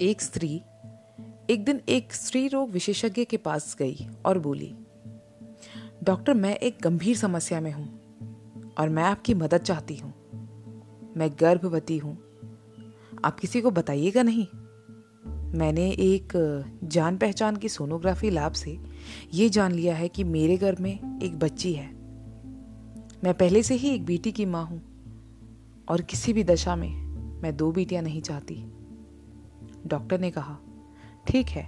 एक स्त्री एक दिन एक स्त्री रोग विशेषज्ञ के पास गई और बोली, डॉक्टर, मैं एक गंभीर समस्या में हूँ और मैं आपकी मदद चाहती हूँ। मैं गर्भवती हूँ। आप किसी को बताइएगा नहीं? मैंने एक जान पहचान की सोनोग्राफी लैब से ये जान लिया है कि मेरे घर में एक बच्ची है। मैं पहले से ही एक बेटी की माँ हूँ और किसी भी दशा में मैं दो बेटियाँ नहीं चाहती। डॉक्टर ने कहा, ठीक है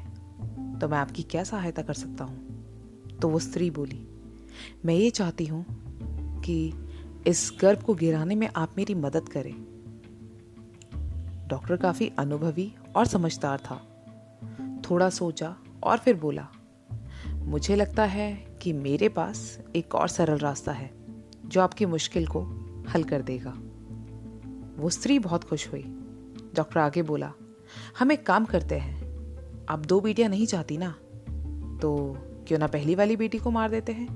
तो मैं आपकी क्या सहायता कर सकता हूँ? तो वो स्त्री बोली, मैं ये चाहती हूँ कि इस गर्भ को गिराने में आप मेरी मदद करें। डॉक्टर काफ़ी अनुभवी और समझदार था। थोड़ा सोचा और फिर बोला, मुझे लगता है कि मेरे पास एक और सरल रास्ता है, जो आपकी मुश्किल को हल कर देगा। वो स्त्री बहुत खुश हुई। डॉक्टर आगे बोला हम एक काम करते हैं। आप दो बेटियाँ नहीं चाहती ना तो क्यों ना पहली वाली बेटी को मार देते हैं?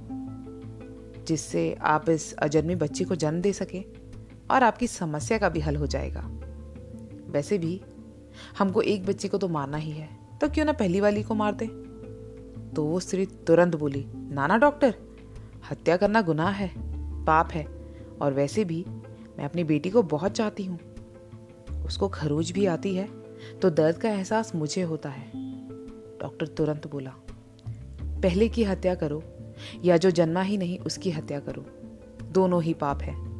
जिससे आप इस अजन्मी बच्ची को जन्म दे सके और आपकी समस्या का भी हल हो जाएगा। वैसे भी, हमको एक बच्ची को तो मारना ही है तो क्यों ना पहली वाली को मार दे? तो वो स्त्री तुरंत बोली, नाना डॉक्टर, हत्या करना गुनाह है, पाप है, और वैसे भी मैं अपनी बेटी को बहुत चाहती हूँ। उसको खरोज भी आती है तो दर्द का एहसास मुझे होता है। डॉक्टर तुरंत बोला, पहले की हत्या करो, या जो जन्मा ही नहीं, उसकी हत्या करो। दोनों ही पाप है।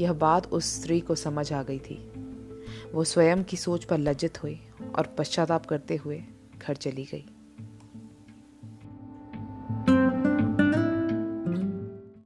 यह बात उस स्त्री को समझ आ गई थी। वो स्वयं की सोच पर लज्जित हुई और पश्चाताप करते हुए घर चली गई।